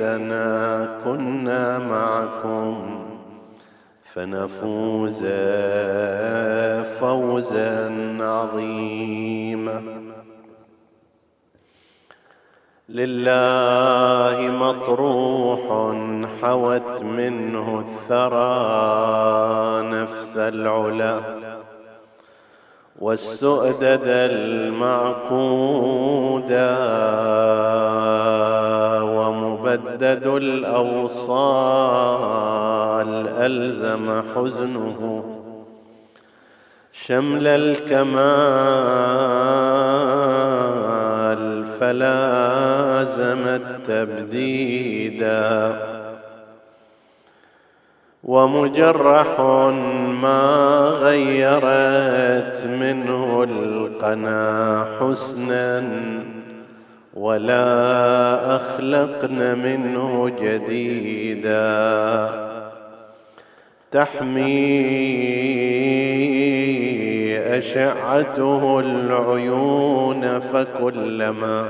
ليتنا كنا معكم فنفوز فوزا عظيما. لله مطروح حوت منه الثرى نفس العلا والسؤدد المعقودا ومبدد الأوصال ألزم حزنه. شمل الكمال فلازم التبديدا ومجرح ما غيرت منه القنا حسنا. ولا أخلقن منه جديدا. تحمي أشعته العيون فكلما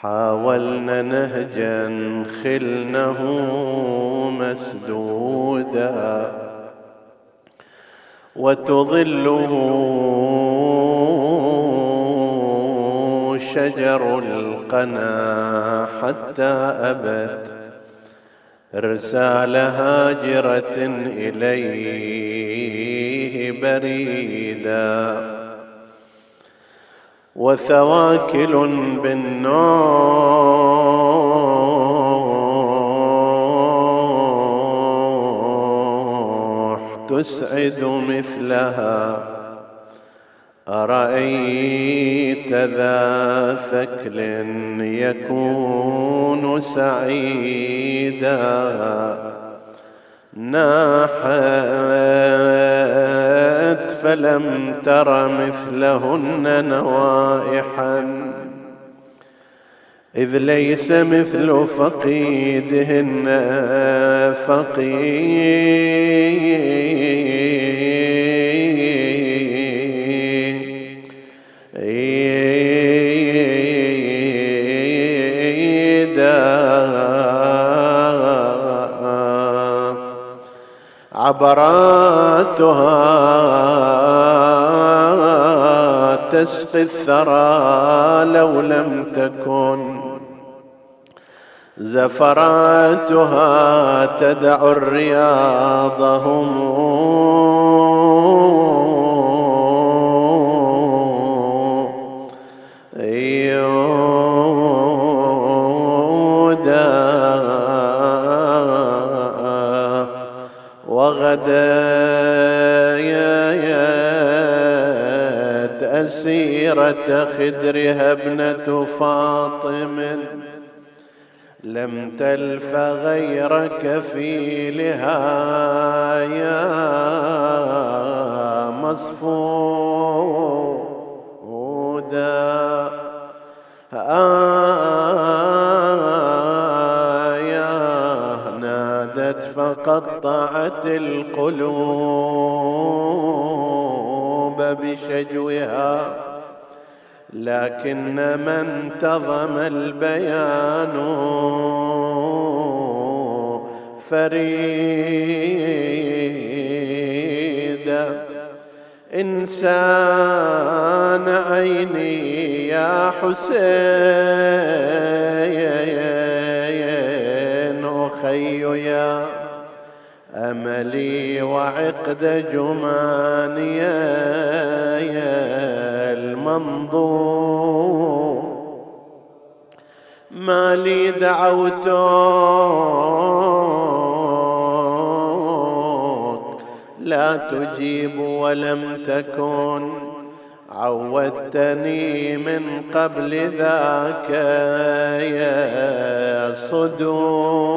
حاولنا نهجا خلنه مسدودا. وتظله شجر القنا حتى أبت. إرسال هاجرة إليه بريدا. وثواكل بالنوح تسعد مثلها. أرأيت ذا ثكل يكون سعيدا؟ ناحت فلم تر مثلهن نوائحا. إذ ليس مثل فقيدهن فقيدا عبراتها تسقي الثرى لو لم تكن. زفراتها تدع الرياض هم يودا وغدا يا يد أسيرة خدرها ابنة فاطم لم تلف غير كفيلها يا مصفودا. آية فقطعت القلوب بشجوها. لكن ما انتظم البيان فريدا إنسان عيني يا حسين وخي يا أملي وعقد جماني المنظور. ما لي دعوتك لا تجيب ولم تكن. عودتني من قبل ذاك يا صدور.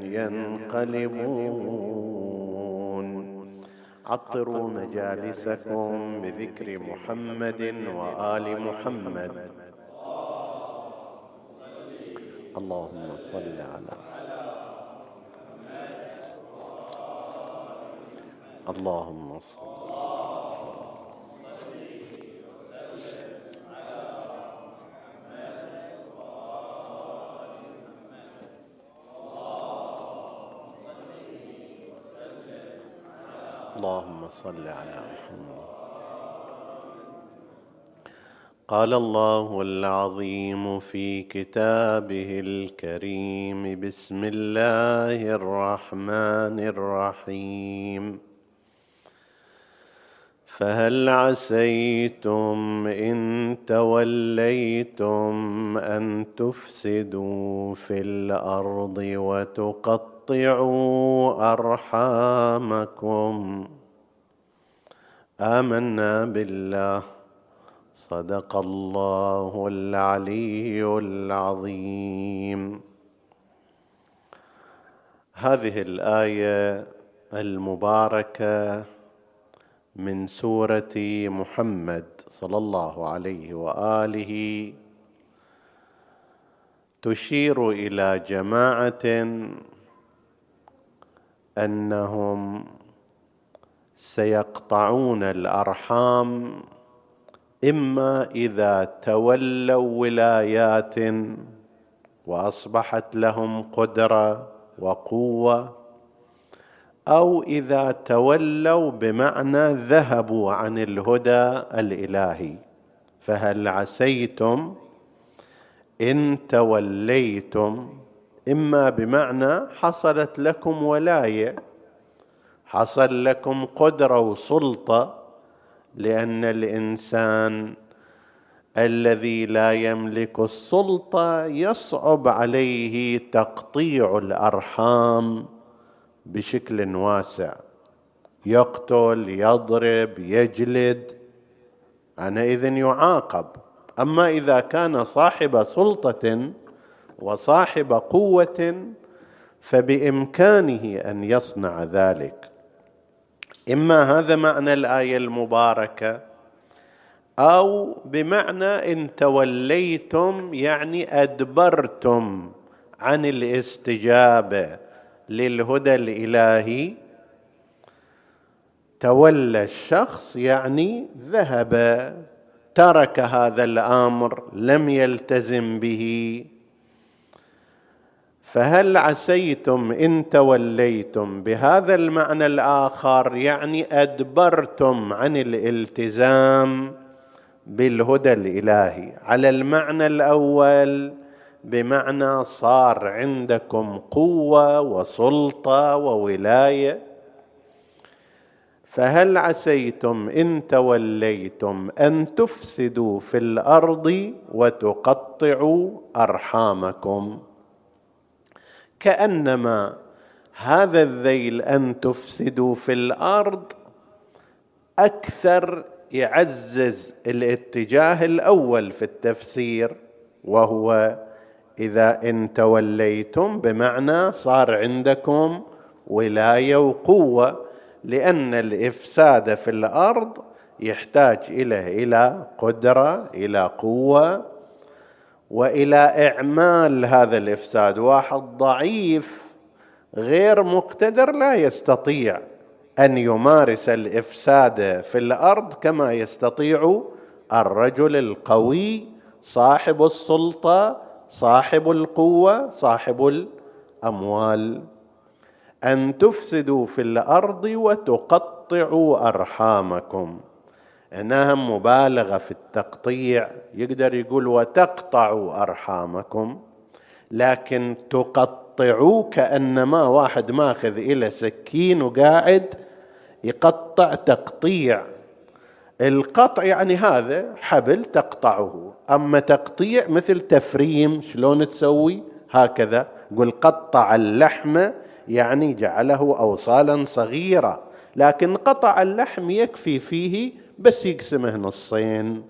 ينقلبون. عطروا مجالسكم بذكر محمد وآل محمد. اللهم صل على اللهم صل اللهم صل على محمد. قال الله العظيم في كتابه الكريم بسم الله الرحمن الرحيم. فهل عسيتم إن توليتم أن تفسدوا في الأرض وتقطعوا أرحامكم؟ آمنا بالله. صدق الله العلي العظيم. هذه الآية المباركة من سورة محمد صلى الله عليه وآله. تشير إلى جماعة أنهم سيقطعون الأرحام إما إذا تولوا ولايات وأصبحت لهم قدرة وقوة أو إذا تولوا بمعنى ذهبوا عن الهدى الإلهي. فهل عسيتم؟ إن توليتم إما بمعنى حصلت لكم ولاية. حصل لكم قدرة وسلطة لأن الإنسان الذي لا يملك السلطة يصعب عليه تقطيع الأرحام بشكل واسع. يقتل يضرب يجلد عنئذ يعاقب. أما إذا كان صاحب سلطة وصاحب قوة فبإمكانه أن يصنع ذلك. إما هذا معنى الآية المباركة أو بمعنى إن توليتم يعني أدبرتم عن الاستجابة للهدى الإلهي. تولى الشخص يعني ذهب ترك هذا الأمر لم يلتزم به. فهل عسيتم إن توليتم؟ بهذا المعنى الآخر يعني أدبرتم عن الالتزام بالهدى الإلهي. على المعنى الأول بمعنى صار عندكم قوة وسلطة وولاية. فهل عسيتم إن توليتم أن تفسدوا في الأرض وتقطعوا أرحامكم؟ كأنما هذا الذيل أن تفسدوا في الأرض أكثر يعزز الاتجاه الأول في التفسير وهو إذا إن توليتم بمعنى صار عندكم ولاية وقوة لأن الإفساد في الأرض يحتاج إلى إلى قدرة إلى قوة وإلى إعمال هذا الإفساد. واحد ضعيف غير مقتدر لا يستطيع أن يمارس الإفساد في الأرض كما يستطيع الرجل القوي صاحب السلطة صاحب القوة صاحب الأموال. أن تفسدوا في الأرض وتقطعوا أرحامكم. إنها مبالغة في التقطيع. يقدر يقول وتقطعوا أرحامكم لكن تقطعوا كانما واحد ماخذ إلى سكين وقاعد يقطع تقطيع. القطع يعني هذا حبل تقطعه. أما تقطيع مثل تفريم شلون تسوي؟ هكذا. قل قطع اللحم يعني جعله اوصالا صغيرة. لكن قطع اللحم يكفي فيه بس يقسمه نصين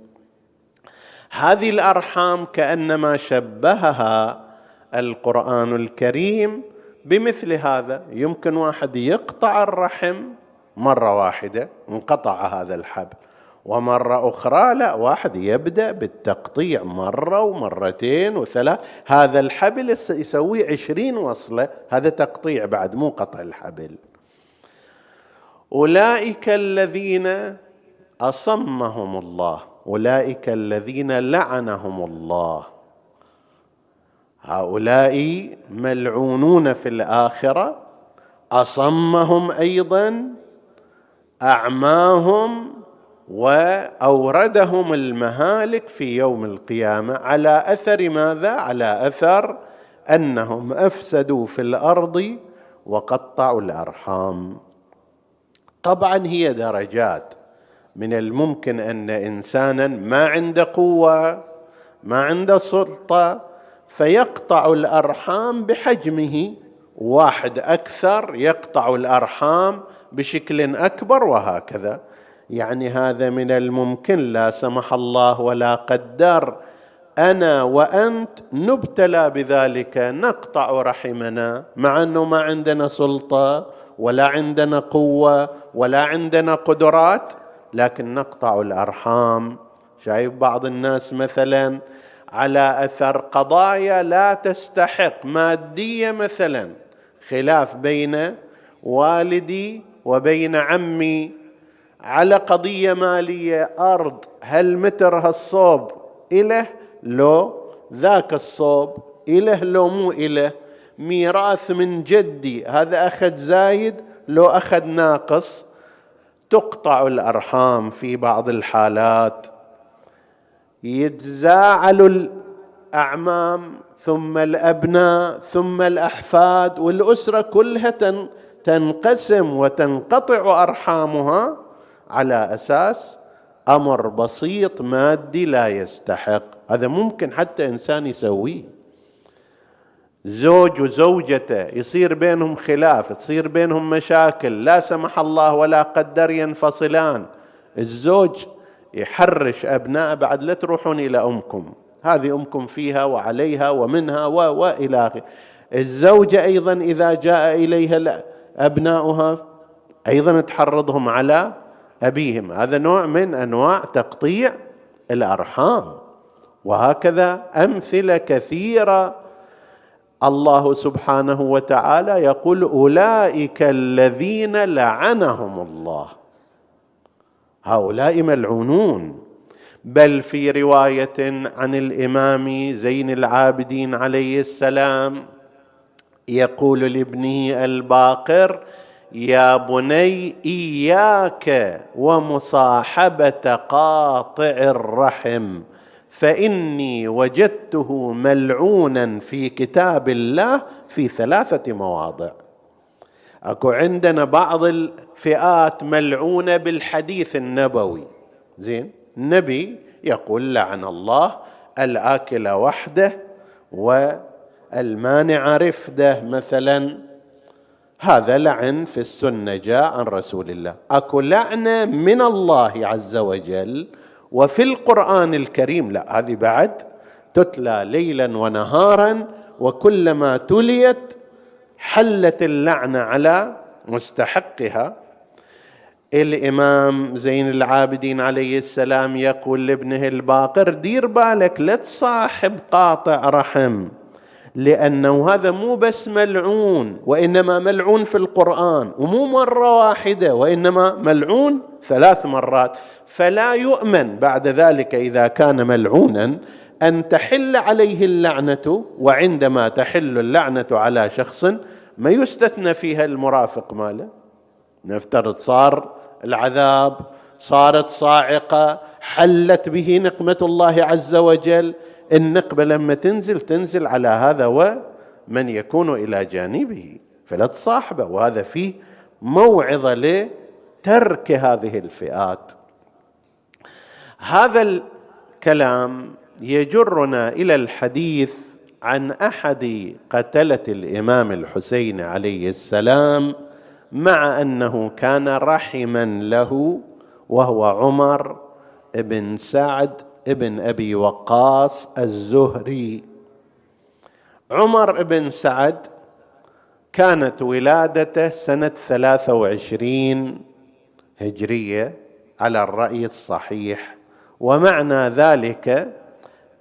هذه الأرحام كأنما شبهها القرآن الكريم بمثل هذا. يمكن واحد يقطع الرحم مرة واحدة انقطع هذا الحبل. ومرة أخرى لا واحد يبدأ بالتقطيع مرة ومرتين وثلاث. هذا الحبل يسوي عشرين وصلة. هذا تقطيع بعد مو قطع الحبل. أولئك الذين أصمهم الله أولئك الذين لعنهم الله. هؤلاء ملعونون في الآخرة. أصمهم أيضا أعماهم وأوردهم المهالك في يوم القيامة. على أثر ماذا؟ على أثر أنهم أفسدوا في الأرض وقطعوا الأرحام. طبعا هي درجات. من الممكن أن إنسانا ما عنده قوة ما عنده سلطة فيقطع الأرحام بحجمه. واحد أكثر يقطع الأرحام بشكل أكبر وهكذا. يعني هذا من الممكن لا سمح الله ولا قدر. أنا وأنت نبتلى بذلك نقطع رحمنا. مع أنه ما عندنا سلطة ولا عندنا قوة ولا عندنا قدرات لكن نقطع الأرحام. شايف بعض الناس مثلا على أثر قضايا لا تستحق مادية مثلا خلاف بين والدي وبين عمي على قضية مالية أرض هل متر هالصوب إله؟ لو ذاك الصوب إله لو مو إله. ميراث من جدي هذا أخذ زايد لو أخذ ناقص. تقطع الأرحام في بعض الحالات. يتزاعل الأعمام ثم الأبناء ثم الأحفاد والأسرة كلها تنقسم وتنقطع أرحامها على أساس أمر بسيط مادي لا يستحق. هذا ممكن حتى إنسان يسويه. زوج وزوجته يصير بينهم خلاف تصير بينهم مشاكل لا سمح الله ولا قدر ينفصلان. الزوج يحرش أبناء بعد لا تروحون إلى أمكم. هذه أمكم فيها وعليها ومنها و وإلى اخره الزوجة أيضا إذا جاء إليها أبناؤها أيضا تحرضهم على أبيهم. هذا نوع من أنواع تقطيع الأرحام. وهكذا أمثلة كثيرة الله سبحانه وتعالى يقول أولئك الذين لعنهم الله. هؤلاء ملعونون. بل في رواية عن الإمام زين العابدين عليه السلام يقول لابنه الباقر يا بني إياك ومصاحبة قاطع الرحم. فإني وجدته ملعونا في كتاب الله في ثلاثة مواضع. أكو عندنا بعض الفئات ملعونة بالحديث النبوي. زين النبي يقول لعن الله الآكل وحده والمانع رفده مثلا. هذا لعن في السنة جاء عن رسول الله. أكو لعنة من الله عز وجل وفي القرآن الكريم لا هذه بعد تتلى ليلا ونهارا وكلما تليت حلت اللعنة على مستحقها. الإمام زين العابدين عليه السلام يقول لابنه الباقر دير بالك لا تصاحب قاطع رحم. لأنه هذا مو بس ملعون وإنما ملعون في القرآن ومو مرة واحدة وإنما ملعون ثلاث مرات. فلا يؤمن بعد ذلك إذا كان ملعونا أن تحل عليه اللعنة وعندما تحل اللعنة على شخص ما يستثنى فيها المرافق ماله. نفترض صار العذاب صارت صاعقة حلت به نقمة الله عز وجل النقبة لما تنزل تنزل على هذا ومن يكون إلى جانبه. فلا تصاحبه. وهذا فيه موعظة لترك هذه الفئات. هذا الكلام يجرنا إلى الحديث عن أحد قتلة الإمام الحسين عليه السلام مع أنه كان رحما له وهو عمر بن سعد بن أبي وقاص الزهري. عمر بن سعد كانت ولادته ثلاثة وعشرين هجرية على الرأي الصحيح. ومعنى ذلك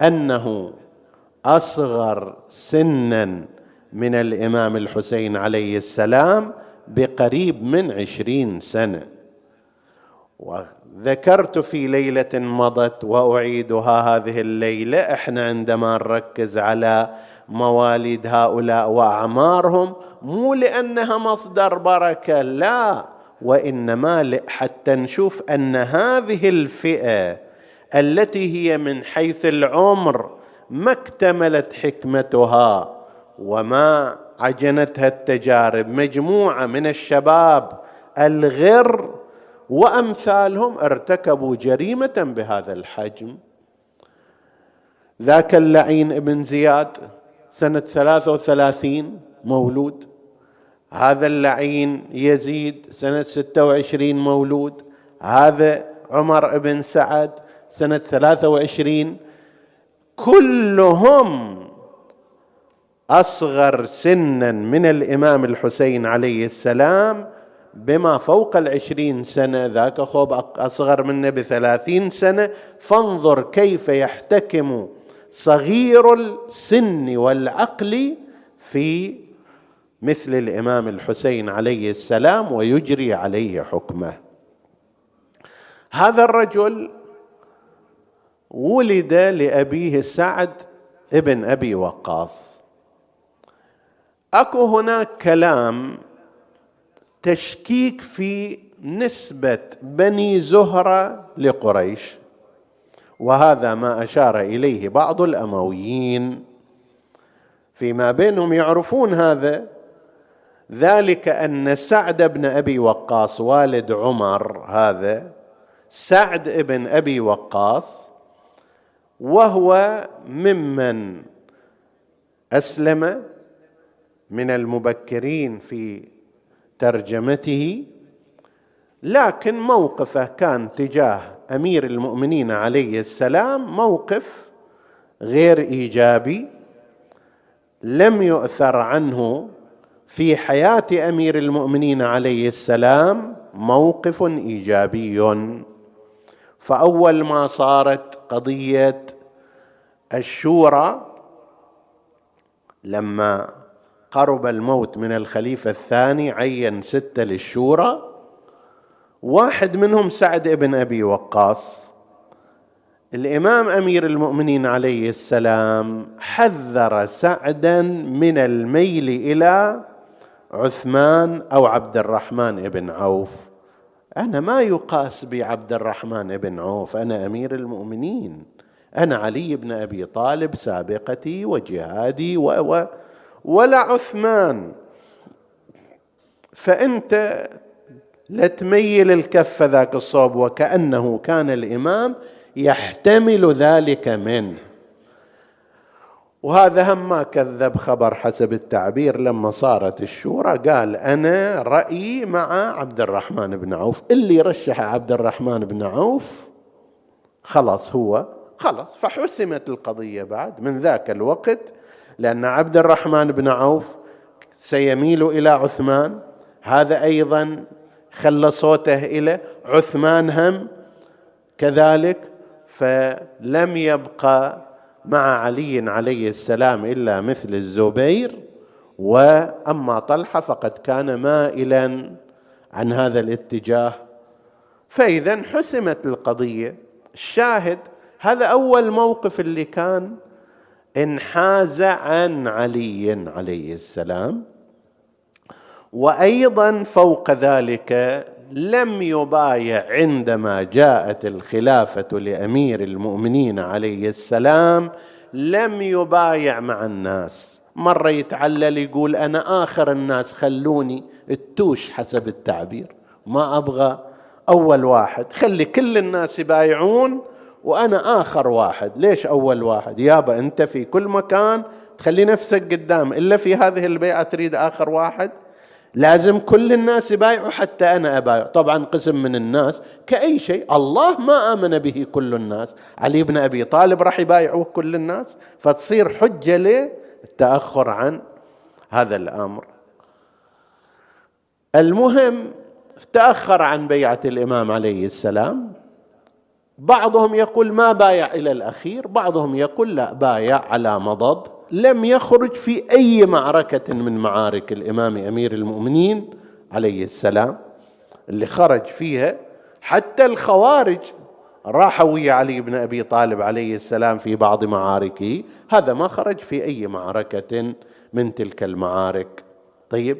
أنه أصغر سنا من الإمام الحسين عليه السلام بقريب من عشرين سنة. وذكرت في ليلة مضت وأعيدها هذه الليلة. إحنا عندما نركز على مواليد هؤلاء وأعمارهم مو لأنها مصدر بركة لا وإنما حتى نشوف أن هذه الفئة التي هي من حيث العمر ما اكتملت حكمتها وما عجنتها التجارب. مجموعة من الشباب الغر وأمثالهم ارتكبوا جريمة بهذا الحجم. ذاك اللعين ابن زياد سنة ثلاثة وثلاثين مولود. هذا اللعين يزيد سنة ستة وعشرين مولود. هذا عمر بن سعد سنة ثلاثة وعشرين. كلهم أصغر سنا من الإمام الحسين عليه السلام بما فوق العشرين سنة ذاك خوب أصغر منه بثلاثين سنة فانظر كيف يحتكم صغير السن والعقل في مثل الإمام الحسين عليه السلام ويجري عليه حكمه. هذا الرجل ولد لأبيه سعد ابن أبي وقاص. أكو هناك كلام تشكيك في نسبة بني زهرة لقريش. وهذا ما أشار إليه بعض الأمويين فيما بينهم يعرفون هذا ذلك أن سعد بن أبي وقاص والد عمر هذا سعد بن أبي وقاص وهو ممن أسلم من المبكرين في ترجمته لكن موقفه كان تجاه أمير المؤمنين عليه السلام موقف غير إيجابي لم يؤثر عنه في حياة أمير المؤمنين عليه السلام موقف إيجابي. فأول ما صارت قضية الشورى لما قرب الموت من الخليفة الثاني عين ستة للشورى. واحد منهم سعد بن أبي وقاص. الإمام أمير المؤمنين عليه السلام حذر سعدا من الميل إلى عثمان أو عبد الرحمن بن عوف. أنا ما يقاس بي عبد الرحمن بن عوف أنا أمير المؤمنين. أنا علي بن أبي طالب سابقتي وجهادي و ولا عثمان. فأنت لا تميل الكف ذاك الصوب وكأنه كان الإمام يحتمل ذلك منه وهذا هم ما كذب خبر حسب التعبير لما صارت الشورى. قال أنا رأيي مع عبد الرحمن بن عوف. اللي رشح عبد الرحمن بن عوف خلاص هو خلاص فحسمت القضية بعد. من ذاك الوقت لأن عبد الرحمن بن عوف سيميل إلى عثمان. هذا أيضا خلى صوته إلى عثمان هم كذلك فلم يبقى مع علي عليه السلام إلا مثل الزبير. وأما طلحة فقد كان مائلا عن هذا الاتجاه. فاذا حسمت القضية. الشاهد هذا أول موقف اللي كان انحاز عن علي عليه السلام. وأيضا فوق ذلك لم يبايع عندما جاءت الخلافة لأمير المؤمنين عليه السلام لم يبايع مع الناس. مرة يتعلل يقول أنا آخر الناس خلوني التوش حسب التعبير. ما أبغى. أول واحد. خلي كل الناس يبايعون. وأنا آخر واحد. ليش أول واحد؟ يابا أنت في كل مكان تخلي نفسك قدام. إلا في هذه البيعه تريد آخر واحد؟ لازم كل الناس يبايعوا حتى أنا أبايع. طبعا قسم من الناس. كأي شيء الله ما آمن به كل الناس. علي بن أبي طالب راح يبايعوه كل الناس. فتصير حجة للتاخر عن هذا الأمر. المهم تأخر عن بيعة الإمام عليه السلام. بعضهم يقول ما بايع إلى الأخير بعضهم يقول لا بايع على مضض. لم يخرج في أي معركة من معارك الإمام أمير المؤمنين عليه السلام اللي خرج فيها. حتى الخوارج راحوا ويا علي بن أبي طالب عليه السلام في بعض معاركه. هذا ما خرج في أي معركة من تلك المعارك. طيب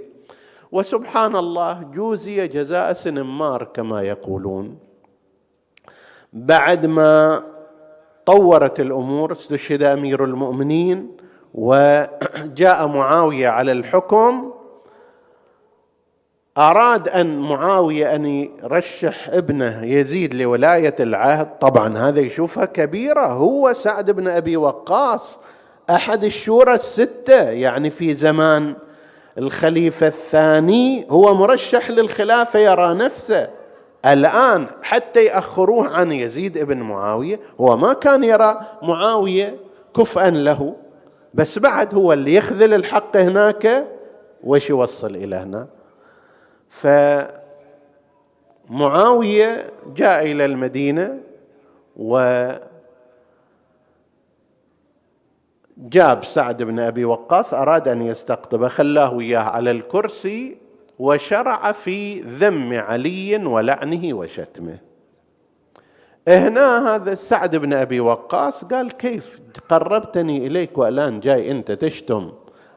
وسبحان الله جوزي جزاء سنمار كما يقولون. بعد ما طورت الأمور استشهد أمير المؤمنين وجاء معاوية على الحكم. أراد أن معاوية أن يرشح ابنه يزيد لولاية العهد. طبعا هذا يشوفها كبيرة. هو سعد بن أبي وقاص أحد الشورى الستة يعني في زمان الخليفة الثاني. هو مرشح للخلافة يرى نفسه. الآن حتى يأخروه عن يزيد بن معاوية هو ما كان يرى معاوية كفءا له بس بعد هو اللي يخذل الحق هناك وش يوصل إلى هنا؟ فمعاويه جاء إلى المدينة و جاب سعد بن أبي وقاص أراد أن يستقطبه خلاه وياه على الكرسي وشرع في ذم علي ولعنه وشتمه. هنا هذا سعد بن أبي وقاص قال كيف قربتني إليك وألان جاي أنت تشتم؟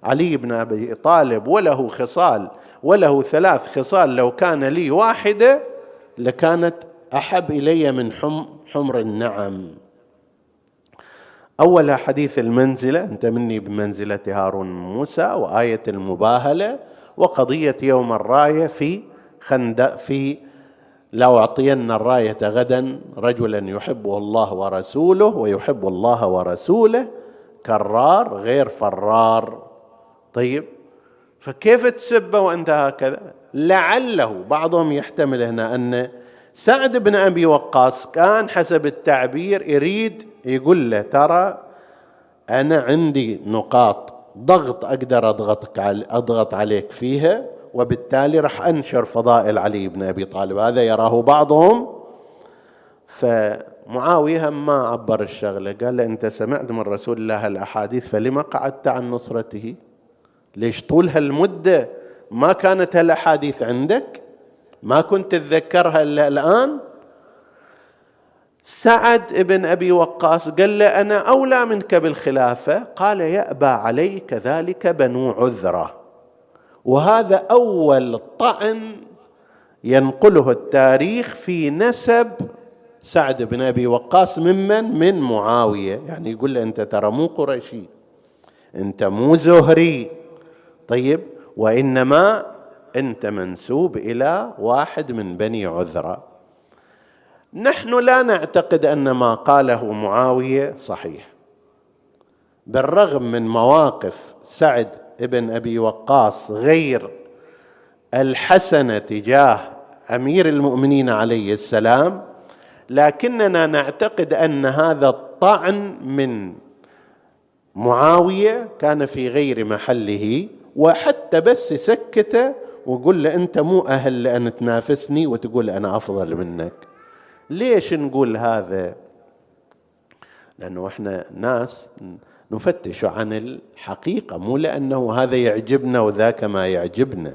علي بن أبي طالب وله خصال وله ثلاث خصال لو كان لي واحدة لكانت أحب إلي من حم حمر النعم. اولها حديث المنزلة أنت مني بمنزلة هارون موسى وآية المباهلة وقضية يوم الراية في خندق في لاعطين الراية غدا رجلا يحبه الله ورسوله ويحب الله ورسوله كرار غير فرار. طيب فكيف تسبه وأنت هكذا؟ لعله بعضهم يحتمل هنا أن سعد بن أبي وقاص كان حسب التعبير يريد يقول له ترى أنا عندي نقاط ضغط أقدر أضغطك أضغط عليك فيها وبالتالي راح أنشر فضائل علي بن أبي طالب. هذا يراه بعضهم. فمعاوية ما عبر الشغلة قال له أنت سمعت من رسول الله الأحاديث فلما قعدت عن نصرته؟ ليش طول هالمدة ما كانت هالأحاديث عندك؟ ما كنت تتذكرها إلا الآن؟ سعد بن أبي وقاص قال له أنا أولى منك بالخلافة؟ قال يأبى علي كذلك بنو عذرة. وهذا أول طعن ينقله التاريخ في نسب سعد بن أبي وقاص ممن من؟ معاوية. يعني يقول له أنت ترى مو قرشي أنت مو زهري. طيب وإنما أنت منسوب إلى واحد من بني عذرة. نحن لا نعتقد أن ما قاله معاوية صحيح. بالرغم من مواقف سعد ابن أبي وقاص غير الحسنة تجاه أمير المؤمنين عليه السلام لكننا نعتقد أن هذا الطعن من معاوية كان في غير محله وحتى بس سكته وقل له أنت مو أهل لأن تنافسني وتقول أنا أفضل منك. ليش نقول هذا؟ لأنه إحنا ناس نفتش عن الحقيقة مو لأنه هذا يعجبنا وذاك ما يعجبنا.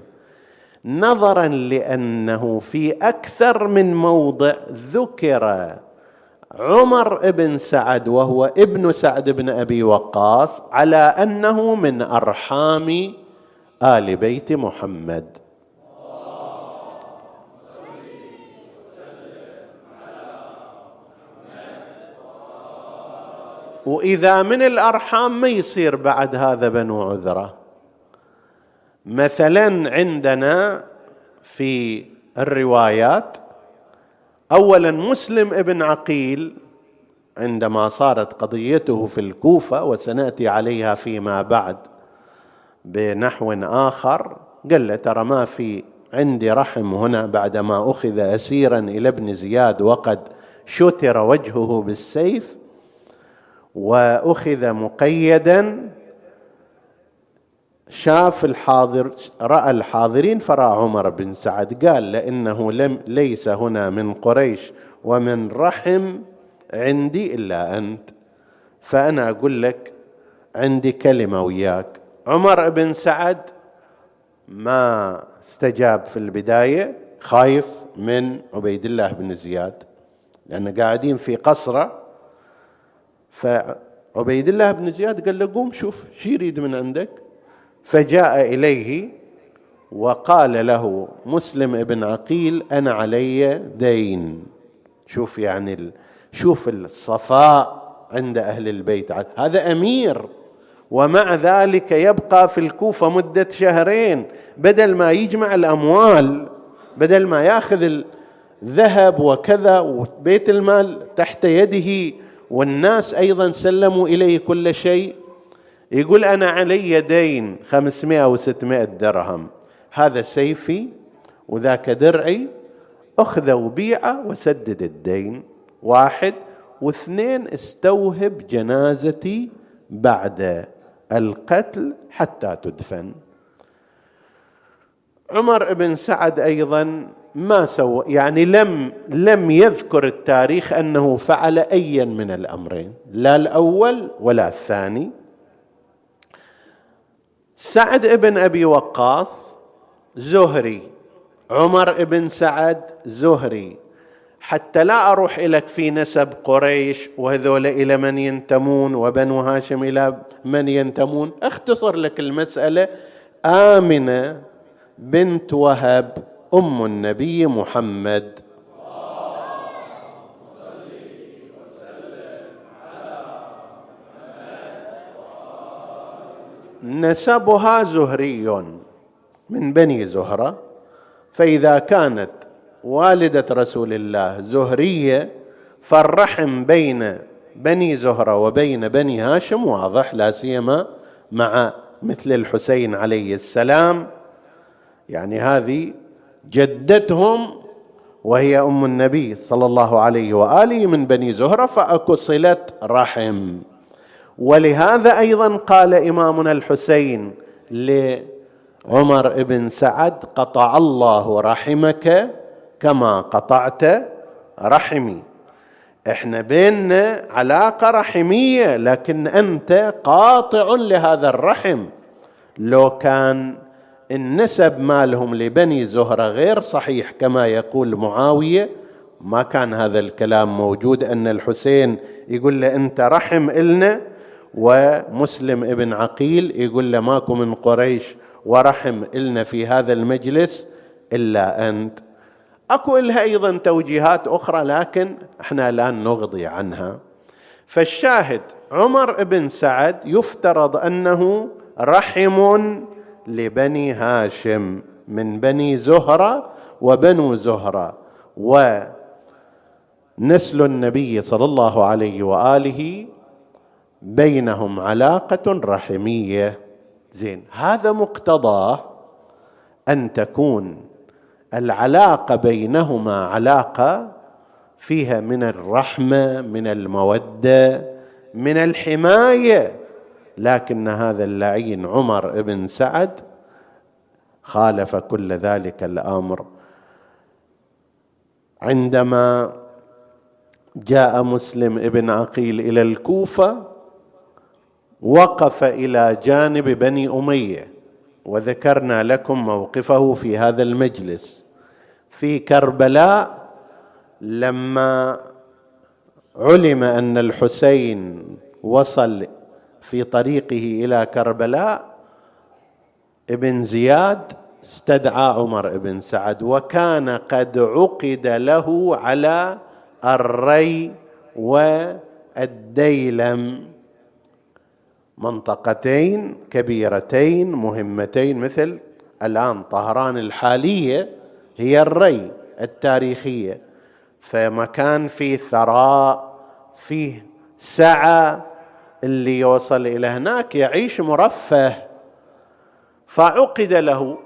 نظرا لأنه في أكثر من موضع ذكر عمر بن سعد وهو ابن سعد بن أبي وقاص على أنه من أرحام آل بيت محمد. وإذا من الأرحام ما يصير بعد هذا بنو عذرة؟ مثلا عندنا في الروايات اولا مسلم ابن عقيل عندما صارت قضيته في الكوفة وسنأتي عليها فيما بعد بنحو آخر قال له ترى ما في عندي رحم هنا بعدما أخذ اسيرا إلى ابن زياد وقد شتر وجهه بالسيف وأخذ مقيدا. شاف الحاضر رأى الحاضرين فرأى عمر بن سعد قال لإنه لم ليس هنا من قريش ومن رحم عندي إلا أنت. فأنا أقول لك عندي كلمة وياك. عمر بن سعد ما استجاب في البداية خايف من عبيد الله بن زياد لأن قاعدين في قصرة فعبيد الله بن زياد قال له قوم شوف شو يريد من عندك؟ فجاء إليه وقال له مسلم بن عقيل أنا علي دين. شوف يعني شوف الصفاء عند أهل البيت. هذا أمير ومع ذلك يبقى في الكوفة مدة شهرين بدل ما يجمع الأموال بدل ما يأخذ الذهب وكذا وبيت المال تحت يده والناس أيضا سلموا إليه كل شيء. يقول أنا علي دين خمسمائة أو ستمائة درهم. هذا سيفي وذاك درعي. أخذ وبيعه وسدد الدين. واحد. واثنين استوهب جنازتي بعد القتل حتى تدفن. عمر بن سعد أيضا ما سوى يعني لم لم يذكر التاريخ أنه فعل ايا من الأمرين لا الأول ولا الثاني. سعد بن أبي وقاص زهري. عمر بن سعد زهري. حتى لا أروح لك في نسب قريش وهذول إلى من ينتمون وبنو هاشم إلى من ينتمون. أختصر لك المسألة آمنة بنت وهب أم النبي محمد. نسبها زهري من بني زهرة فإذا كانت والدة رسول الله زهرية فالرحم بين بني زهرة وبين بني هاشم واضح لا سيما مع مثل الحسين عليه السلام. يعني هذه جدتهم وهي أم النبي صلى الله عليه وآله من بني زهرة فأكو صلة رحم. ولهذا أيضا قال إمامنا الحسين لعمر بن سعد قطع الله رحمك كما قطعت رحمي. إحنا بيننا علاقة رحمية لكن أنت قاطع لهذا الرحم. لو كان النسب مالهم لبني زهرة غير صحيح كما يقول معاوية. ما كان هذا الكلام موجود أن الحسين يقول له أنت رحم إلنا ومسلم ابن عقيل يقول له ماكو من قريش ورحم إلنا في هذا المجلس إلا أنت. أكو لها أيضا توجيهات أخرى لكن إحنا لا نغضي عنها. فالشاهد عمر بن سعد يفترض أنه رحم لبني هاشم من بني زهرة وبنو زهرة ونسل النبي صلى الله عليه وآله بينهم علاقة رحمية. زين هذا مقتضاه أن تكون العلاقة بينهما علاقة فيها من الرحمة من المودة من الحماية. لكن هذا اللعين عمر بن سعد خالف كل ذلك الأمر. عندما جاء مسلم ابن عقيل إلى الكوفة وقف إلى جانب بني أمية وذكرنا لكم موقفه في هذا المجلس. في كربلاء لما علم أن الحسين وصل في طريقه إلى كربلاء ابن زياد استدعى عمر بن سعد وكان قد عقد له على الري والديلم. منطقتين كبيرتين مهمتين مثل الآن طهران الحالية هي الري التاريخية فمكان فيه ثراء فيه سعة اللي يوصل إلى هناك يعيش مرفه. فعقد له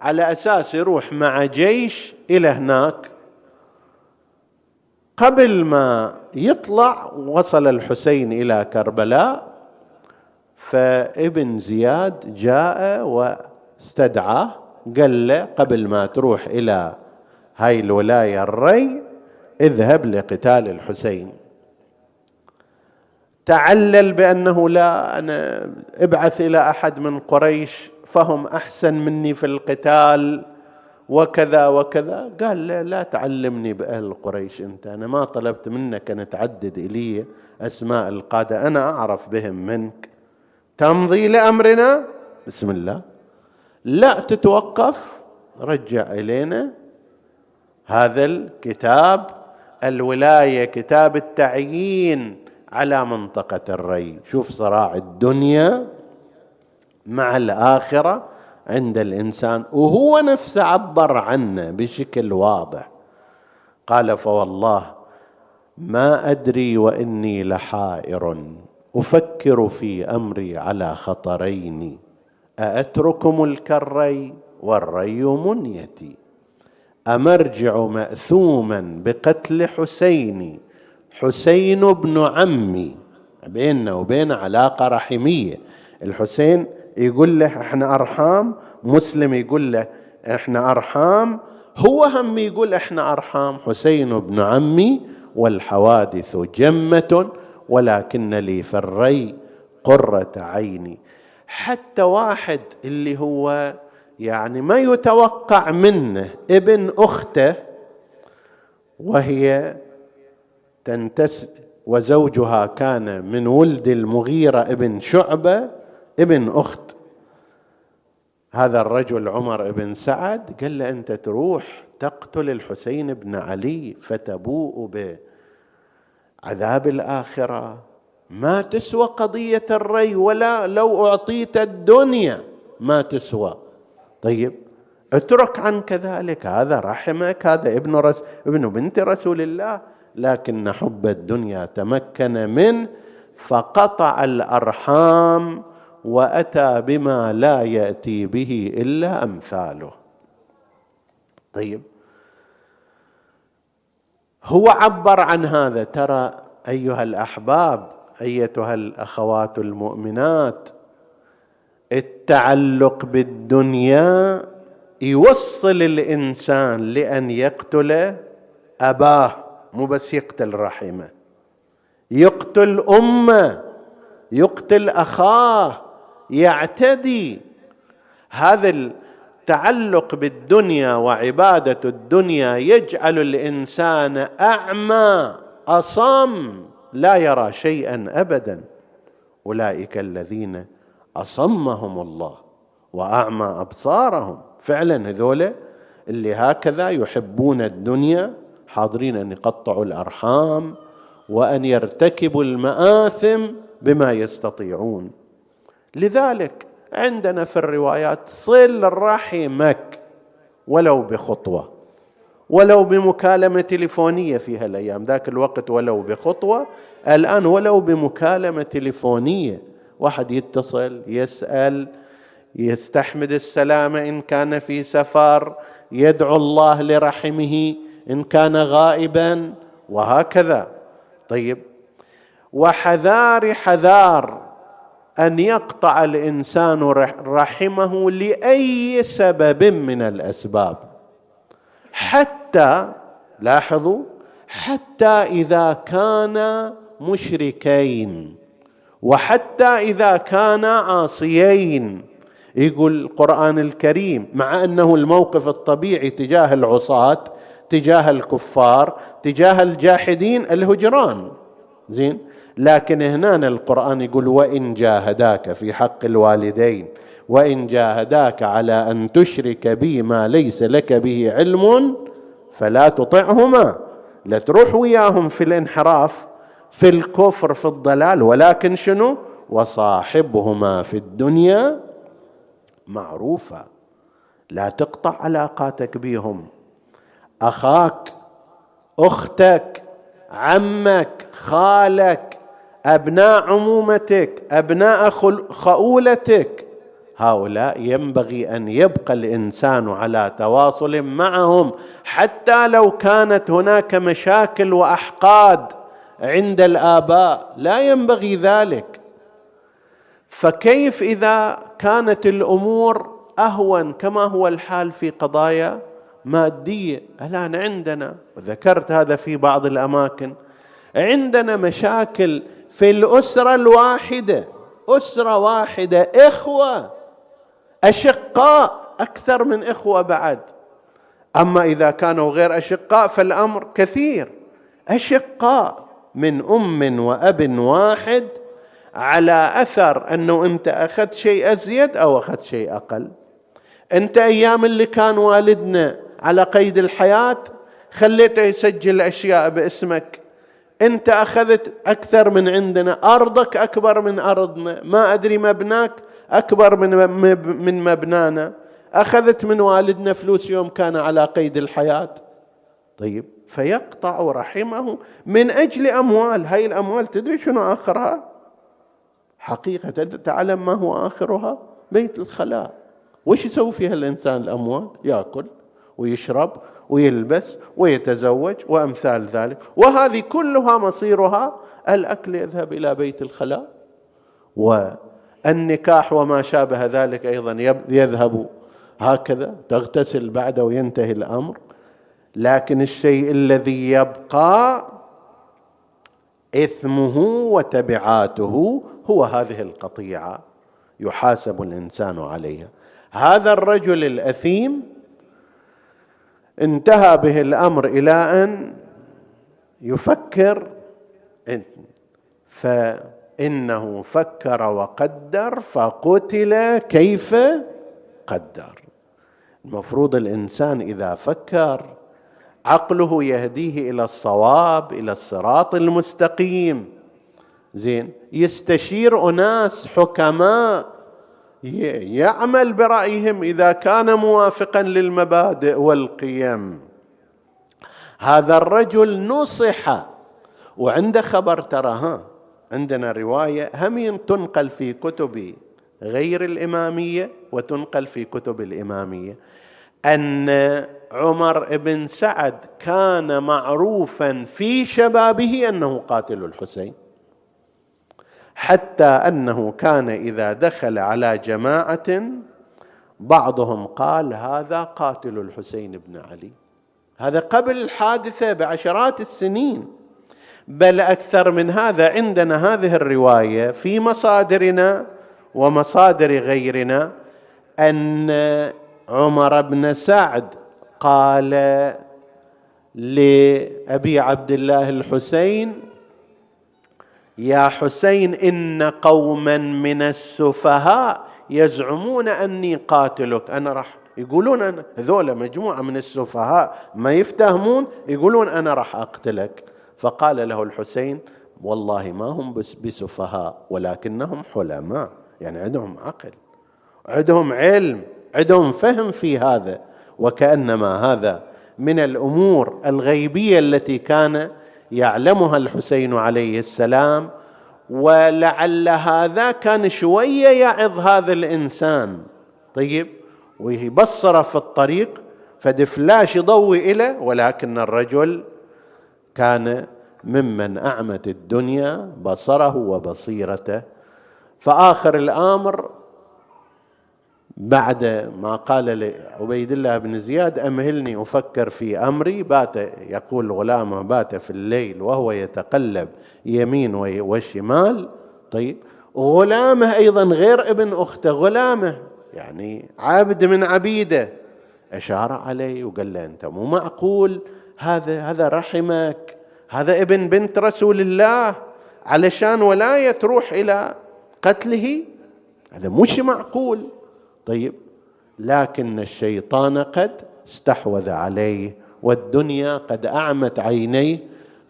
على أساس يروح مع جيش إلى هناك. قبل ما يطلع وصل الحسين إلى كربلاء فابن زياد جاء واستدعاه قال له قبل ما تروح إلى هاي الولاية الري اذهب لقتال الحسين. تعلل بأنه لا أنا ابعث إلى أحد من قريش فهم أحسن مني في القتال وكذا وكذا. قال لا, لا تعلمني بأهل قريش أنت أنا ما طلبت منك أن تعدد إلي أسماء القادة أنا أعرف بهم منك. تمضي لأمرنا؟ بسم الله. لا تتوقف رجع إلينا. هذا الكتاب الولاية كتاب التعيين. على منطقة الري. شوف صراع الدنيا مع الآخرة عند الإنسان وهو نفسه عبر عنه بشكل واضح. قال فوالله ما أدري وإني لحائر أفكر في أمري على خطرين أأتركم الكري والري منيتي أمرجع مأثوما بقتل حسين حسين بن عمي. بيننا وبين علاقة رحمية. الحسين يقول له إحنا أرحام مسلم يقول له إحنا أرحام. هو هم يقول إحنا أرحام. حسين بن عمي والحوادث جمة ولكن لي في الري قرة عيني. حتى واحد اللي هو يعني ما يتوقع منه ابن أخته وهي تنتس وزوجها كان من ولد المغيرة ابن شعبة ابن أخت. هذا الرجل عمر بن سعد قال له أنت تروح تقتل الحسين بن علي فتبوء بعذاب الآخرة. ما تسوى قضية الري ولا لو أعطيت الدنيا ما تسوى. طيب اترك عنك ذلك هذا رحمك هذا ابن رس ابن بنت رسول الله. لكن حب الدنيا تمكن منه فقطع الأرحام وأتى بما لا يأتي به إلا أمثاله. طيب. هو عبر عن هذا. ترى أيها الأحباب أيتها الأخوات المؤمنات التعلق بالدنيا يوصل الإنسان لأن يقتل أباه. مو بس يقتل رحمة. يقتل أمة يقتل أخاه يعتدي. هذا التعلق بالدنيا وعبادة الدنيا يجعل الإنسان أعمى أصم لا يرى شيئا ابدا. أولئك الذين أصمهم الله وأعمى أبصارهم. فعلا هذول اللي هكذا يحبون الدنيا حاضرين أن يقطعوا الأرحام وأن يرتكبوا المآثم بما يستطيعون. لذلك عندنا في الروايات صل رحمك ولو بخطوة ولو بمكالمة تليفونية في هالأيام. ذاك الوقت ولو بخطوة الآن ولو بمكالمة تليفونية. واحد يتصل يسأل يستحمد السلامه إن كان في سفر يدعو الله لرحمه. إن كان غائبا وهكذا. طيب. وحذار حذار أن يقطع الإنسان رحمه لأي سبب من الأسباب. حتى لاحظوا حتى إذا كان مشركين وحتى إذا كانا عاصيين. يقول القرآن الكريم مع أنه الموقف الطبيعي تجاه العصاة تجاه الكفار تجاه الجاحدين الهجران. زين؟ لكن هنا القرآن يقول وإن جاهداك في حق الوالدين وإن جاهداك على أن تشرك بي ما ليس لك به علم فلا تطعهما. لا تروح وياهم في الانحراف في الكفر في الضلال ولكن شنو؟ وصاحبهما في الدنيا معروفه لا تقطع علاقاتك بهم. أخاك أختك عمك خالك أبناء عمومتك أبناء خؤولتك. هؤلاء ينبغي أن يبقى الإنسان على تواصل معهم حتى لو كانت هناك مشاكل وأحقاد عند الآباء. لا ينبغي ذلك. فكيف إذا كانت الأمور أهون كما هو الحال في قضايا؟ مادية. الآن عندنا وذكرت هذا في بعض الأماكن عندنا مشاكل في الأسرة الواحدة. أسرة واحدة إخوة أشقاء أكثر من إخوة بعد. أما إذا كانوا غير أشقاء فالأمر كثير. أشقاء من أم وأب واحد على أثر أنه أنت أخذت شيء أزيد أو أخذت شيء أقل. أنت أيام اللي كان والدنا على قيد الحياة خليته يسجل أشياء باسمك. أنت أخذت أكثر من عندنا أرضك أكبر من أرضنا. ما أدري مبناك أكبر من من مبنانا. أخذت من والدنا فلوس يوم كان على قيد الحياة. طيب فيقطع رحمه من أجل أموال. هاي الأموال تدري شنو آخرها؟ حقيقة تعلم ما هو آخرها؟ بيت الخلاء. وش يسوي فيها الإنسان الأموال؟ يأكل. ويشرب ويلبس ويتزوج وأمثال ذلك. وهذه كلها مصيرها الأكل يذهب إلى بيت الخلاء والنكاح وما شابه ذلك أيضا يذهب هكذا تغتسل بعده وينتهي الأمر. لكن الشيء الذي يبقى إثمه وتبعاته هو هذه القطيعة يحاسب الإنسان عليها. هذا الرجل الأثيم انتهى به الأمر إلى أن يفكر فإنه فكر وقدر فقتل كيف قدر. المفروض الإنسان إذا فكر عقله يهديه إلى الصواب إلى الصراط المستقيم. زين يستشير أناس حكماء يعمل برأيهم إذا كان موافقا للمبادئ والقيم. هذا الرجل نصح وعنده خبر ترى ها عندنا رواية هم تنقل في كتب غير الإمامية وتنقل في كتب الإمامية. أن عمر بن سعد كان معروفا في شبابه أنه قاتل الحسين. حتى أنه كان إذا دخل على جماعة بعضهم قال هذا قاتل الحسين بن علي. هذا قبل الحادثة بعشرات السنين. بل أكثر من هذا عندنا هذه الرواية في مصادرنا ومصادر غيرنا أن عمر بن سعد قال لأبي عبد الله الحسين يا حسين إن قوما من السفهاء يزعمون أني قاتلك. أنا راح يقولون أنا هذول مجموعة من السفهاء ما يفتهمون يقولون أنا راح أقتلك. فقال له الحسين والله ما هم بس بسفهاء ولكنهم حلماء. يعني عندهم عقل عندهم علم عندهم فهم في هذا. وكأنما هذا من الأمور الغيبية التي كان يعلمها الحسين عليه السلام ولعل هذا كان شوية يعظ هذا الإنسان. طيب ويبصره في الطريق فدفلاش يضوي إليه ولكن الرجل كان ممن أعمت الدنيا بصره وبصيرته. فآخر الأمر بعد ما قال لعبيد الله بن زياد أمهلني أفكر في أمري. بات يقول غلامة بات في الليل وهو يتقلب يمين وشمال. طيب. غلامة أيضا غير ابن أخته غلامة يعني عبد من عبيدة. أشار عليه وقال له أنت مو معقول؟ هذا هذا رحمك. هذا ابن بنت رسول الله. علشان ولاية تروح إلى قتله؟ هذا مش معقول. طيب لكن الشيطان قد استحوذ عليه والدنيا قد أعمت عينيه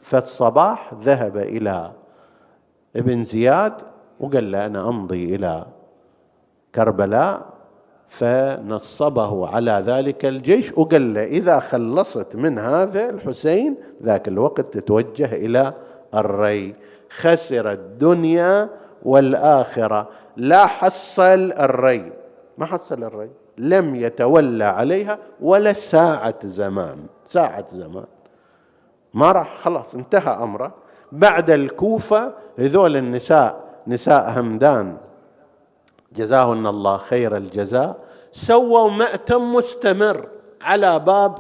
فالصباح ذهب إلى ابن زياد وقال له أنا أمضي إلى كربلاء فنصبه على ذلك الجيش وقال له إذا خلصت من هذا الحسين ذاك الوقت تتوجه إلى الري. خسر الدنيا والآخرة. لا حصل الري. ما حصل الري. لم يتولى عليها ولا ساعة زمان. ساعة زمان. ما راح خلاص انتهى أمره. بعد الكوفة هذول النساء نساء همدان جزاهن الله خير الجزاء سووا مأتم مستمر على باب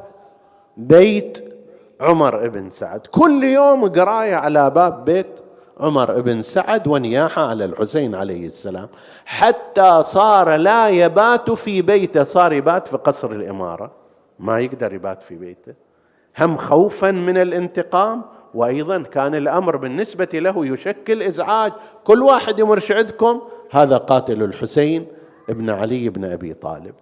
بيت عمر بن سعد. كل يوم قراية على باب بيت عمر بن سعد ونياحة على الحسين عليه السلام. حتى صار لا يبات في بيته. صار يبات في قصر الإمارة. ما يقدر يبات في بيته. هم خوفا من الانتقام. وأيضا كان الأمر بالنسبة له يشكل إزعاج. كل واحد يمرش عندكم هذا قاتل الحسين ابن علي بن أبي طالب.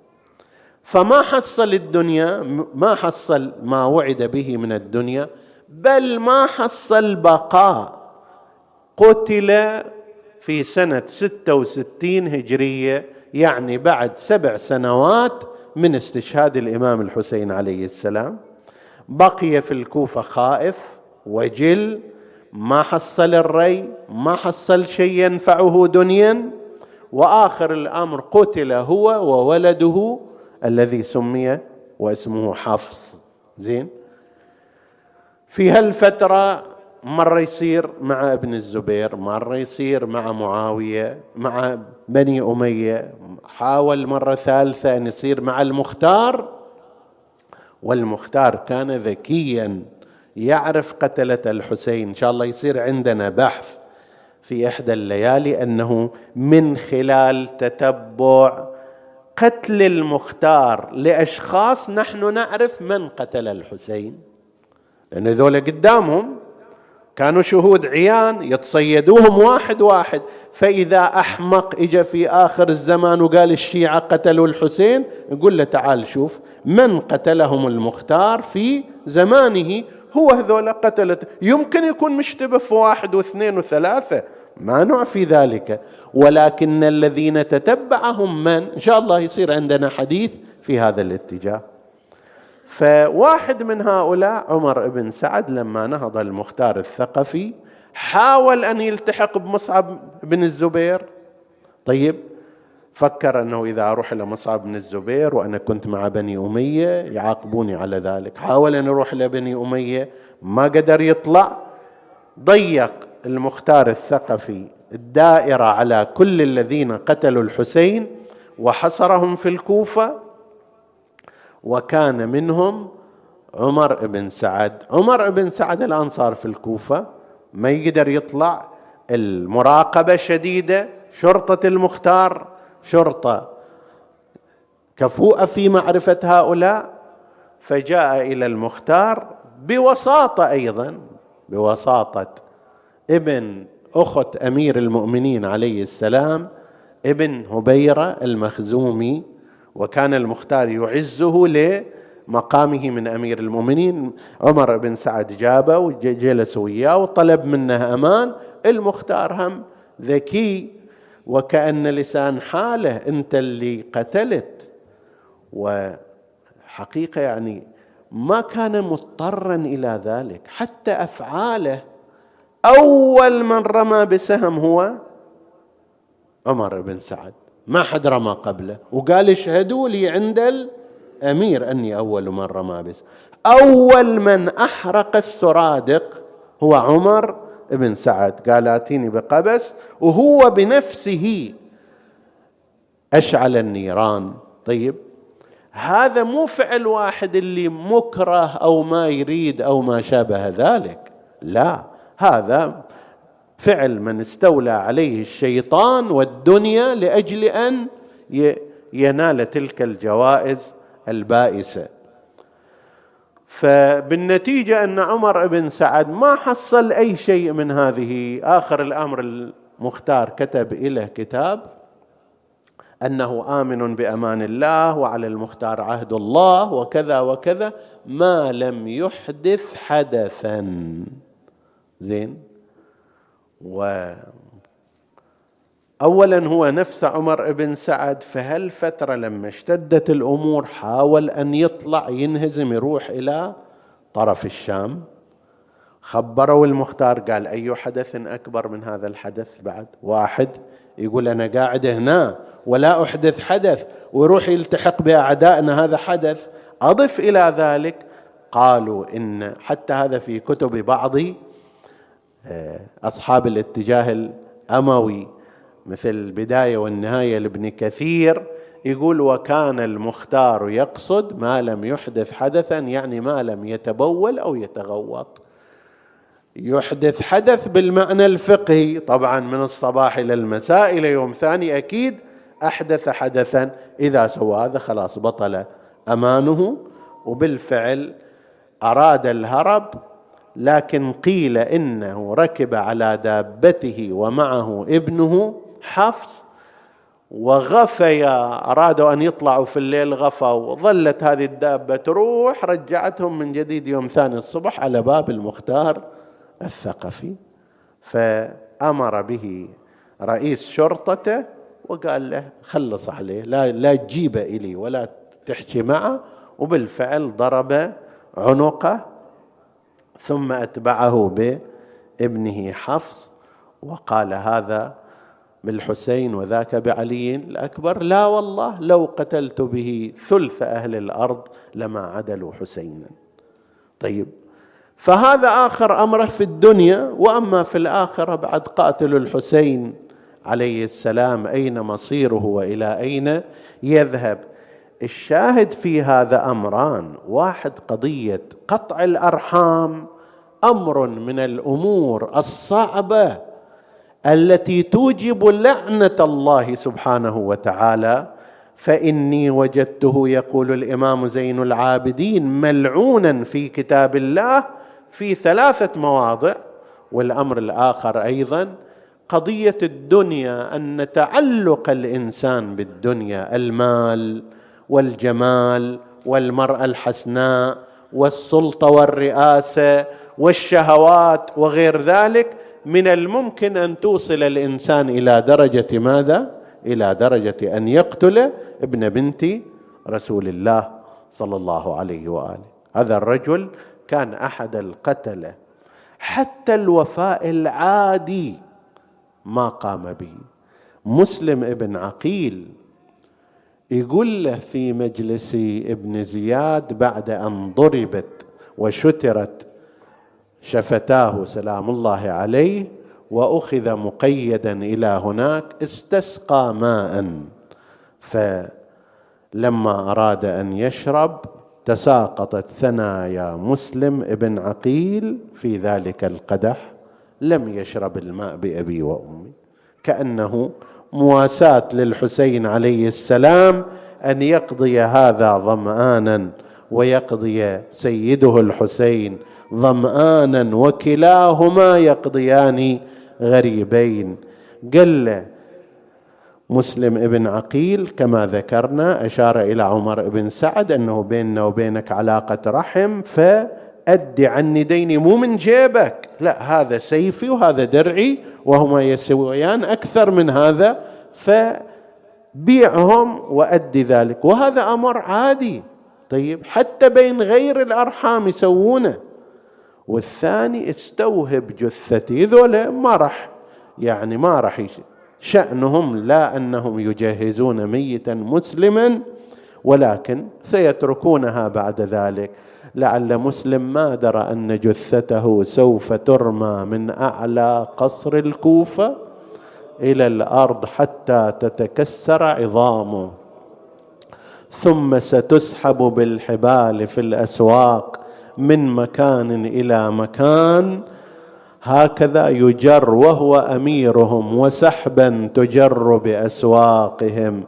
فما حصل الدنيا. ما حصل ما وعد به من الدنيا. بل ما حصل بقاء. قتل في سنة ستة وستين هجرية يعني بعد سبع سنوات من استشهاد الإمام الحسين عليه السلام. بقي في الكوفة خائف وجل ما حصل الري ما حصل شيء ينفعه دنيا. وآخر الأمر قتل هو وولده الذي سمي واسمه حفص. زين؟ في هالفترة مرة يصير مع ابن الزبير مرة يصير مع معاوية مع بني أمية حاول مرة ثالثة أن يصير مع المختار. والمختار كان ذكيا يعرف قتلة الحسين. إن شاء الله يصير عندنا بحث في إحدى الليالي أنه من خلال تتبع قتل المختار لأشخاص نحن نعرف من قتل الحسين. لأن ذولا قدامهم كانوا شهود عيان يتصيدوهم واحد واحد فإذا أحمق إجا في آخر الزمان وقال الشيعة قتلوا الحسين يقول له تعال شوف من قتلهم المختار في زمانه هو هذول قتلت يمكن يكون مشتبه في واحد واثنين وثلاثة ما نعفي ذلك. ولكن الذين تتبعهم من؟ إن شاء الله يصير عندنا حديث في هذا الاتجاه. فواحد من هؤلاء عمر بن سعد لما نهض المختار الثقفي حاول أن يلتحق بمصعب بن الزبير. طيب فكر أنه إذا أروح إلى مصعب بن الزبير وأنا كنت مع بني أمية يعاقبوني على ذلك. حاول أن يروح إلى بني أمية ما قدر يطلع. ضيق المختار الثقفي الدائرة على كل الذين قتلوا الحسين وحصرهم في الكوفة. وكان منهم عمر بن سعد. عمر بن سعد الان صار في الكوفة ما يقدر يطلع. المراقبة شديدة شرطة المختار شرطة كفوءة في معرفة هؤلاء. فجاء إلى المختار بوساطة أيضا بوساطة ابن أخت أمير المؤمنين عليه السلام ابن هبيرة المخزومي. وكان المختار يعزه لمقامه من أمير المؤمنين. عمر بن سعد جابه وجلس وياه وطلب منه أمان. المختار هم ذكي وكأن لسان حاله أنت اللي قتلت. وحقيقة يعني ما كان مضطرا إلى ذلك. حتى أفعاله أول من رمى بسهم هو عمر بن سعد. ما حد رمى قبله. وقال اشهدوا لي عند الأمير أني أول من رمى بس. أول من أحرق السرادق هو عمر ابن سعد. قال آتيني بقبس وهو بنفسه أشعل النيران. طيب هذا مو فعل واحد اللي مكره أو ما يريد أو ما شابه ذلك. لا هذا فعل من استولى عليه الشيطان والدنيا لأجل أن ينال تلك الجوائز البائسة. فبالنتيجة أن عمر بن سعد ما حصل أي شيء من هذه آخر الأمر المختار كتب إليه كتاب أنه آمن بأمان الله وعلى المختار عهد الله وكذا وكذا ما لم يحدث حدثا. زين؟ و اولا هو نفس عمر بن سعد في هالفتره لما اشتدت الأمور حاول أن يطلع ينهزم يروح إلى طرف الشام؟ خبروا المختار قال أي حدث أكبر من هذا الحدث بعد؟ واحد يقول أنا قاعد هنا ولا أحدث حدث ويروح يلتحق بأعدائنا هذا حدث أضف إلى ذلك قالوا إن حتى هذا في كتب بعض أصحاب الاتجاه الأموي مثل البداية والنهاية لابن كثير يقول وكان المختار يقصد ما لم يحدث حدثا يعني ما لم يتبول أو يتغوط. يحدث حدث بالمعنى الفقهي طبعا من الصباح إلى المساء إلى يوم ثاني أكيد أحدث حدثا. إذا سوى هذا خلاص بطل أمانه وبالفعل أراد الهرب لكن قيل إنه ركب على دابته ومعه ابنه حفص وغفيا أرادوا أن يطلعوا في الليل غفوا. وظلت هذه الدابة تروح رجعتهم من جديد يوم ثاني الصبح على باب المختار الثقفي. فأمر به رئيس شرطته وقال له خلص عليه لا لا تجيبه إلي ولا تحكي معه. وبالفعل ضرب عنقه ثم أتبعه بابنه حفص وقال هذا بالحسين وذاك بعلي الأكبر لا والله لو قتلت به ثلث أهل الأرض لما عدلوا حسينا. طيب فهذا آخر أمره في الدنيا وأما في الآخرة بعد قاتل الحسين عليه السلام أين مصيره وإلى أين يذهب؟ الشاهد في هذا أمران واحد قضية قطع الأرحام أمر من الأمور الصعبة التي توجب لعنة الله سبحانه وتعالى. فإني وجدته يقول الإمام زين العابدين ملعونا في كتاب الله في ثلاثة مواضع. والأمر الآخر أيضا قضية الدنيا أن تعلق الإنسان بالدنيا المال والجمال والمرأة الحسناء والسلطة والرئاسة والشهوات وغير ذلك من الممكن أن توصل الإنسان إلى درجة ماذا؟ إلى درجة أن يقتل ابن بنت رسول الله صلى الله عليه وآله. هذا الرجل كان أحد القتلة. حتى الوفاء العادي ما قام به. مسلم ابن عقيل يقول له في مجلس ابن زياد بعد أن ضربت وشترت شفتاه سلام الله عليه وأخذ مقيدا إلى هناك استسقى ماء. فلما أراد أن يشرب تساقطت ثنايا مسلم ابن عقيل في ذلك القدح لم يشرب الماء بأبي وأمي. كأنه مواساة للحسين عليه السلام أن يقضي هذا ظمآنا ويقضي سيده الحسين ظمآنا وكلاهما يقضيان غريبين. له مسلم ابن عقيل كما ذكرنا أشار إلى عمر بن سعد أنه بيننا وبينك علاقة رحم فأد عني ديني مو من جيبك. لا هذا سيفي وهذا درعي وهما يسويان أكثر من هذا فبيعهم وأدي ذلك. وهذا أمر عادي. طيب حتى بين غير الأرحام يسوونه. والثاني استوهب جثتي ذولا ما راح يعني ما راح شأنهم لا أنهم يجهزون ميتا مسلما ولكن سيتركونها بعد ذلك. لعل مسلم ما درى أن جثته سوف ترمى من أعلى قصر الكوفة إلى الأرض حتى تتكسر عظامه. ثم ستسحب بالحبال في الأسواق من مكان إلى مكان. هكذا يجر وهو أميرهم وسحبا تجر بأسواقهم.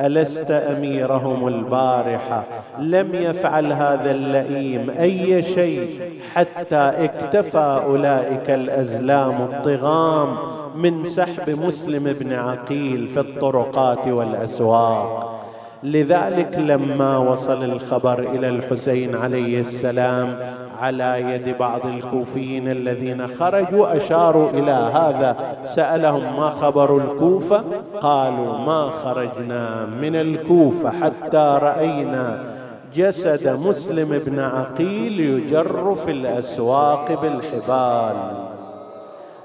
ألست أميرهم البارحة؟ لم يفعل هذا اللئيم أي شيء حتى اكتفى أولئك الأزلام الطغام من سحب مسلم بن عقيل في الطرقات والأسواق. لذلك لما وصل الخبر إلى الحسين عليه السلام على يد بعض الكوفيين الذين خرجوا أشاروا إلى هذا. سألهم ما خبر الكوفة؟ قالوا ما خرجنا من الكوفة حتى رأينا جسد مسلم بن عقيل يجر في الأسواق بالحبال.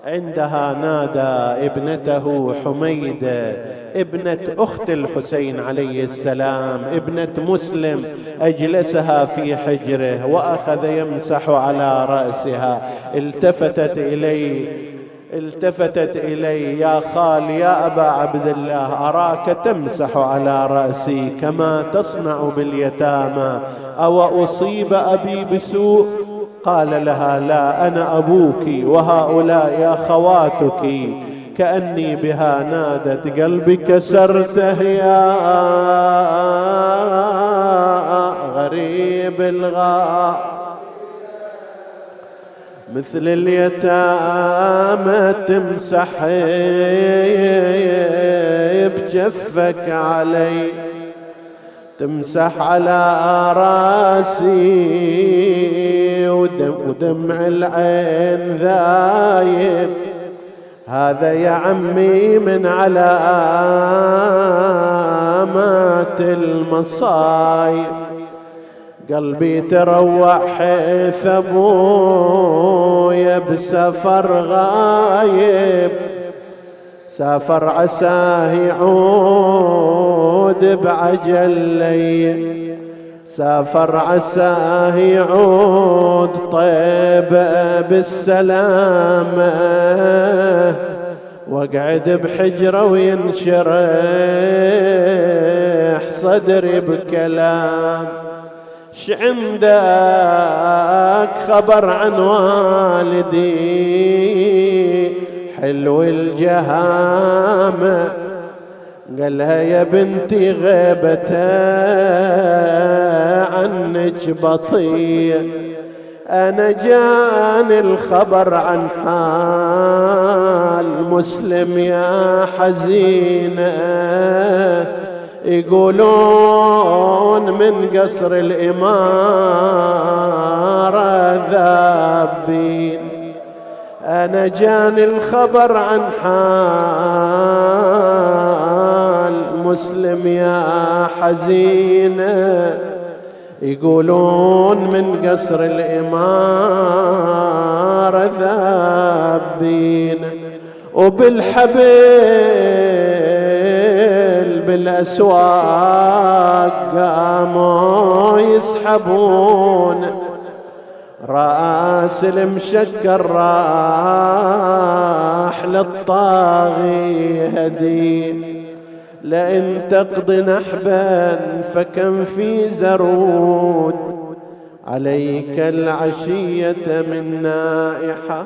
عندها نادى ابنته حميده ابنة أخت الحسين عليه السلام ابنة مسلم أجلسها في حجره وأخذ يمسح على رأسها. التفتت إلي التفتت إلي يا خال يا أبا عبد الله أراك تمسح على رأسي كما تصنع باليتامى أو أصيب أبي بسوء؟ قال لها لا أنا أبوك وهؤلاء أخواتك. كأني بها نادت قلبي كسرته يا غريب الغار مثل اليتامى تمسح بجفك علي. تمسح على راسي ودم ودمع العين ذايب. هذا يا عمي من علامات المصايب. قلبي تروع حيث ابويا بسفر غايب. سافر عساه يعود بعجل لي سافر عساه يعود طيب بالسلامة. واقعد بحجرة وينشرح صدري بكلام. ش عندك خبر عن والدي؟ حلو الجهامة قالها يا بنتي غيبته عنك بطيء. أنا جاني الخبر عن حال مسلم يا حزينة يقولون من قصر الإمارة ذابين. أنا جاني الخبر عن حال مسلم يا حزينة يقولون من قصر الإمارة ذابين. وبالحبل بالأسواق قاموا يسحبون. راس المشكر راح للطاغي هدي. لئن تقضي نحبا فكم في زرود عليك العشية من نائحة.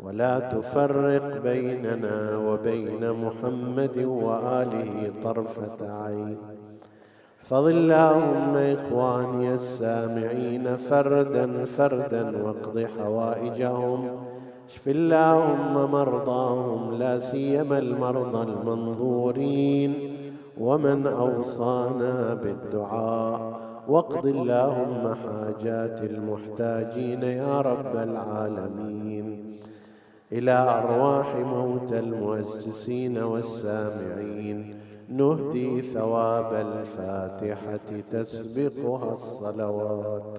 ولا تفرق بيننا وبين محمد وآله طرفة عين. احفظ اللهم إخواني السامعين فردا فردا واقض حوائجهم. اشف اللهم مرضاهم لا سيما المرضى المنظورين. ومن أوصانا بالدعاء. واقض اللهم حاجات المحتاجين يا رب العالمين. إلى أرواح موتى المؤسسين والسامعين. نهدي ثواب الفاتحة تسبقها الصلوات.